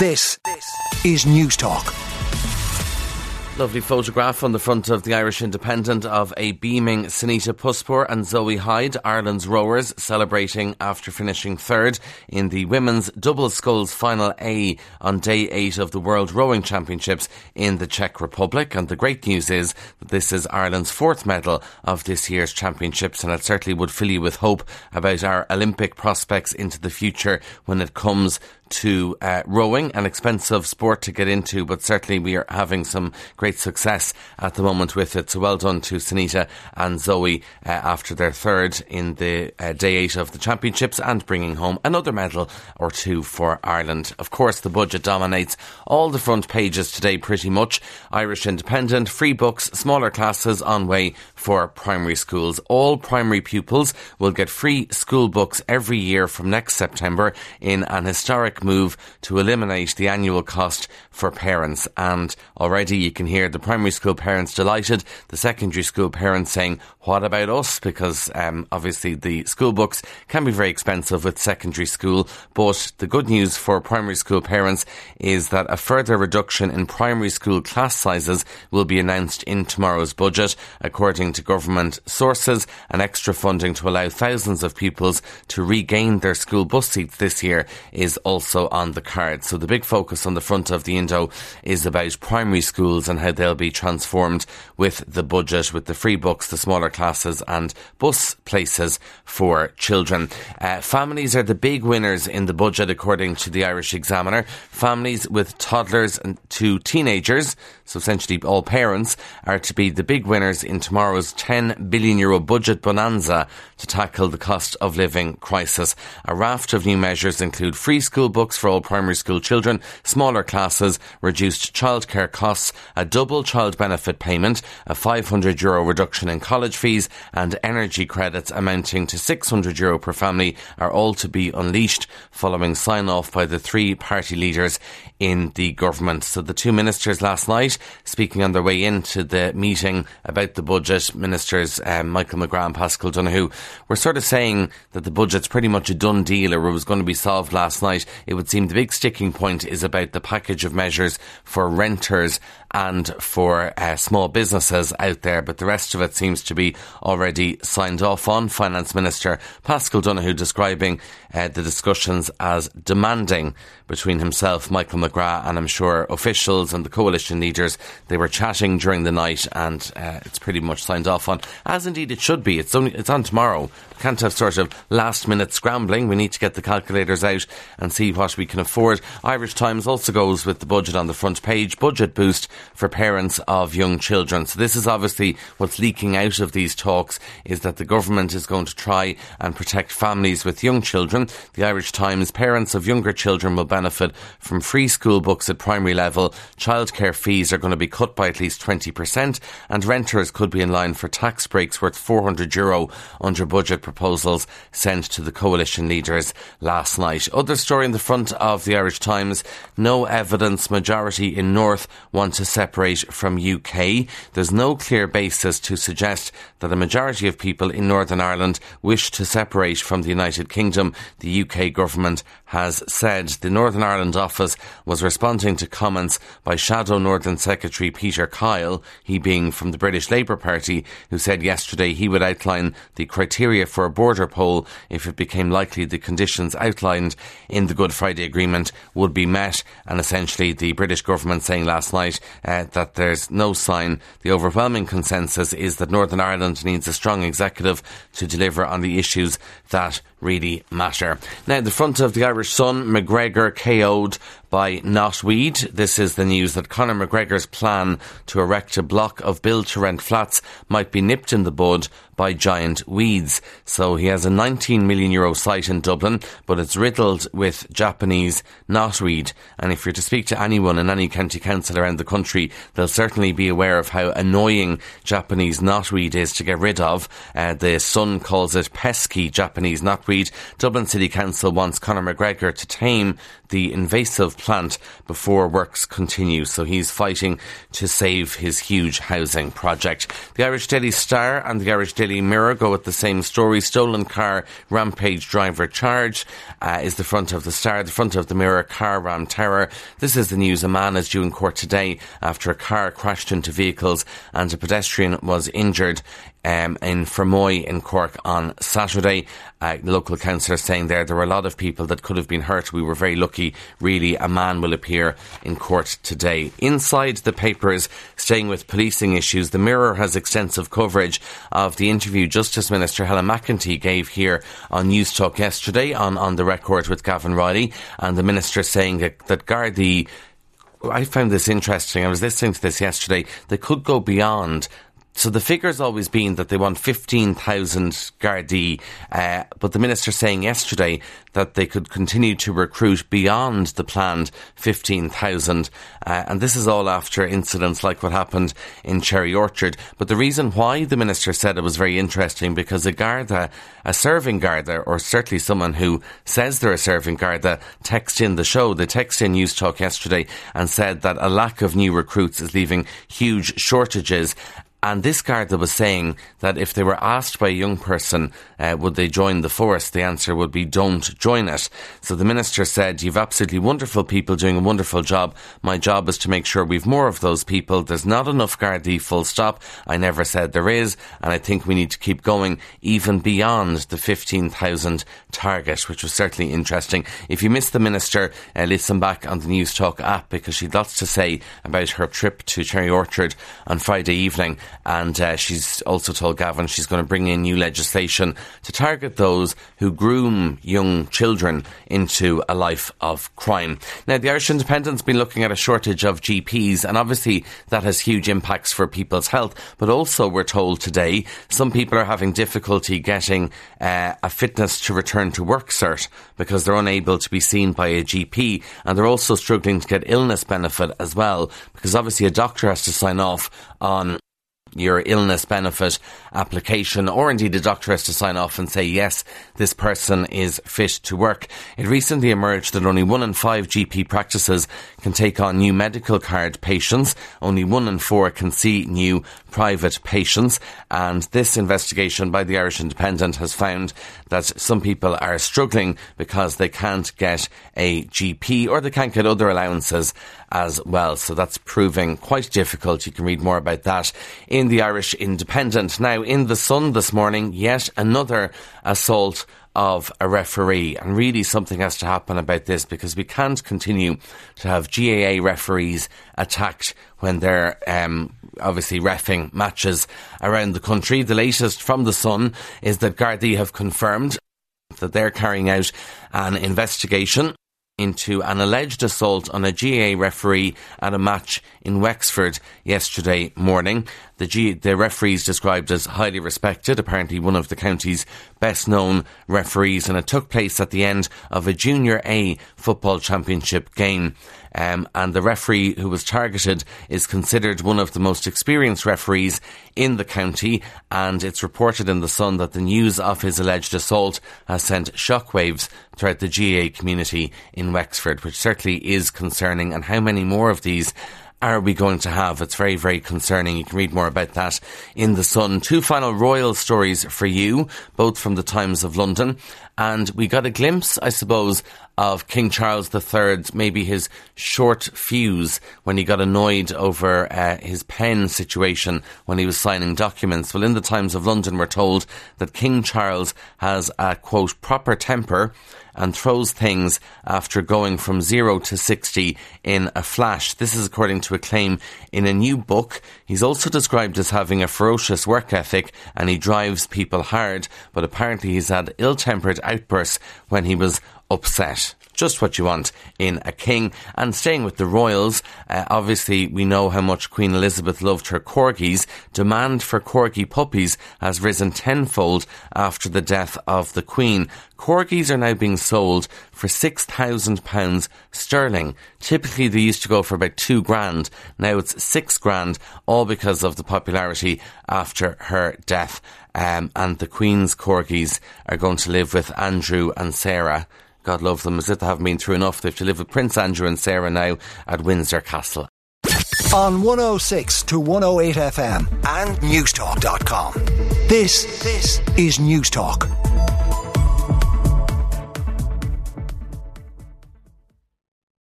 This is News Talk. Lovely photograph on the front of the Irish Independent of a beaming Sanita Puspure and Zoe Hyde, Ireland's rowers, celebrating after finishing third in the women's double sculls final A on day eight of the World Rowing Championships in the Czech Republic. And the great news is that this is Ireland's fourth medal of this year's championships, and it certainly would fill you with hope about our Olympic prospects into the future when it comes to uh, rowing, an expensive sport to get into, but certainly we are having some great success at the moment with it. So well done to Sanita and Zoe uh, after their third in the uh, day eight of the championships and bringing home another medal or two for Ireland. Of course, the budget dominates all the front pages today pretty much. Irish Independent, free books, smaller classes on way for primary schools. All primary pupils will get free school books every year from next September in an historic move to eliminate the annual cost for parents. And already you can hear the primary school parents delighted, the secondary school parents saying, what about us? Because um, obviously the school books can be very expensive with secondary school. But the good news for primary school parents is that a further reduction in primary school class sizes will be announced in tomorrow's budget. According to government sources, and extra funding to allow thousands of pupils to regain their school bus seats this year is also on the card. So the big focus on the front of the Indo is about primary schools and how they'll be transformed with the budget, with the free books, the smaller classes and bus places for children. Uh, families are the big winners in the budget, according to the Irish Examiner. Families with toddlers and to teenagers, so essentially all parents, are to be the big winners in tomorrow's 10 billion euro budget bonanza to tackle the cost of living crisis. A raft of new measures include free school books for all primary school children, smaller classes, reduced childcare costs, a double child benefit payment, a 500 euro reduction in college fees and energy credits amounting to 600 euro per family are all to be unleashed following sign off by the three party leaders in the government. So the two ministers last night speaking on their way into the meeting about the budget, ministers um, Michael McGrath and Paschal Donohoe were sort of saying that the budget's pretty much a done deal or it was going to be solved last night. It would seem the big sticking point is about the package of measures for renters and for uh, small businesses out there, but the rest of it seems to be already signed off on. Finance Minister Paschal Donohoe describing uh, the discussions as demanding between himself, Michael McGrath, and I'm sure officials and the coalition leaders. They were chatting during the night, and uh, it's pretty much signed off on, as indeed it should be. It's only it's on tomorrow. We can't have sort of last minute scrambling. We need to get the calculators out and see what we can afford. Irish Times also goes with the budget on the front page. Budget boost for parents of young children. So this is obviously what's leaking out of these talks is that the government is going to try and protect families with young children. The Irish Times, parents of younger children will benefit from free school books at primary level. Childcare fees are going to be cut by at least 20% and renters could be in line for tax breaks worth 400 euro under budget proposals sent to the coalition leaders last night. Other story in the front of the Irish Times, no evidence majority in North want to separate from UK. There's no clear basis to suggest that a majority of people in Northern Ireland wish to separate from the United Kingdom. The UK government has said the Northern Ireland office was responding to comments by Shadow Northern Secretary Peter Kyle, he being from the British Labour Party, who said yesterday he would outline the criteria for a border poll if it became likely the conditions outlined in the Good Friday Agreement would be met. And essentially, the British government saying last night uh, that there's no sign. The overwhelming consensus is that Northern Ireland needs a strong executive to deliver on the issues that really matter. Now, the front of the Irish Sun, McGregor KO'd by Knotweed. This is the news that Conor McGregor's plan to erect a block of build to rent flats might be nipped in the bud by giant weeds. So he has a 19 million euro site in Dublin, but it's riddled with Japanese knotweed. And if you're to speak to anyone in any county council around the country, they'll certainly be aware of how annoying Japanese knotweed is to get rid of. Uh, the Sun calls it pesky Japanese knotweed. Dublin City Council wants Conor McGregor to tame the invasive plant before works continue. So he's fighting to save his huge housing project. The Irish Daily Star and the Irish Daily Mirror go with the same story. Stolen car, rampage driver charged uh, is the front of the Star, the front of the Mirror, car ram terror. This is the news. A man is due in court today after a car crashed into vehicles and a pedestrian was injured um, in Fermoy in Cork on Saturday. Uh, local councillor saying there there were a lot of people that could have been hurt. We were very lucky. Really, a man will appear in court today. Inside the papers, staying with policing issues, the Mirror has extensive coverage of the interview Justice Minister Helen McEntee gave here on News Talk yesterday on, on the record with Gavin Reilly, and the minister saying that, that Gardaí I found this interesting. I was listening to this yesterday. They could go beyond so the figure's always been that they want 15,000 Gardaí, uh, but the minister saying yesterday that they could continue to recruit beyond the planned 15,000. Uh, and this is all after incidents like what happened in Cherry Orchard. But the reason why the minister said it was very interesting because a Garda, a serving Garda, or certainly someone who says they're a serving Garda, text in the show. They text in News Talk yesterday and said that a lack of new recruits is leaving huge shortages and this Garda was saying that if they were asked by a young person, uh, would they join the force, the answer would be don't join it. So the minister said, You've absolutely wonderful people doing a wonderful job. My job is to make sure we've more of those people. There's not enough Gardaí, full stop. I never said there is. And I think we need to keep going even beyond the 15,000 target, which was certainly interesting. If you missed the minister, uh, listen back on the News Talk app because she'd lots to say about her trip to Cherry Orchard on Friday evening and uh, she's also told Gavin she's going to bring in new legislation to target those who groom young children into a life of crime. Now, the Irish Independent's been looking at a shortage of GPs, and obviously that has huge impacts for people's health. But also, we're told today some people are having difficulty getting uh, a fitness to return to work cert because they're unable to be seen by a GP, and they're also struggling to get illness benefit as well because obviously a doctor has to sign off on your illness benefit application, or indeed a doctor has to sign off and say, yes, this person is fit to work. It recently emerged that only one in five GP practices can take on new medical card patients. Only one in four can see new private patients. And this investigation by the Irish Independent has found that some people are struggling because they can't get a GP or they can't get other allowances as well. So that's proving quite difficult. You can read more about that in the Irish Independent. Now, in the Sun this morning, yet another assault of a referee. And really something has to happen about this because we can't continue to have GAA referees attacked when they're um, obviously refing matches around the country. The latest from the Sun is that Gardaí have confirmed that they're carrying out an investigation into an alleged assault on a GAA referee at a match in Wexford yesterday morning. The, G- the referee is described as highly respected, apparently one of the county's best known referees, and it took place at the end of a Junior A football championship game. Um, and the referee who was targeted is considered one of the most experienced referees in the county. And it's reported in the Sun that the news of his alleged assault has sent shockwaves throughout the GAA community in Wexford, which certainly is concerning. And how many more of these are we going to have? It's very, very concerning. You can read more about that in The Sun. Two final royal stories for you, both from the Times of London. And we got a glimpse, I suppose, of King Charles III, maybe his short fuse when he got annoyed over uh, his pen situation when he was signing documents. Well, in the Times of London, we're told that King Charles has a quote, proper temper and throws things after going from zero to 60 in a flash. This is according to a claim in a new book. He's also described as having a ferocious work ethic and he drives people hard, but apparently he's had ill tempered outbursts when he was upset just what you want in a king. And staying with the royals, uh, obviously we know how much Queen Elizabeth loved her corgis. Demand for corgi puppies has risen tenfold after the death of the Queen. Corgis are now being sold for £6,000 sterling. Typically they used to go for about two grand. Now it's six grand, all because of the popularity after her death. Um, and the Queen's corgis are going to live with Andrew and Sarah God love them, as if they haven't been through enough. They have to live with Prince Andrew and Sarah now at Windsor Castle. On 106 to 108 FM and Newstalk.com. This, this is Newstalk.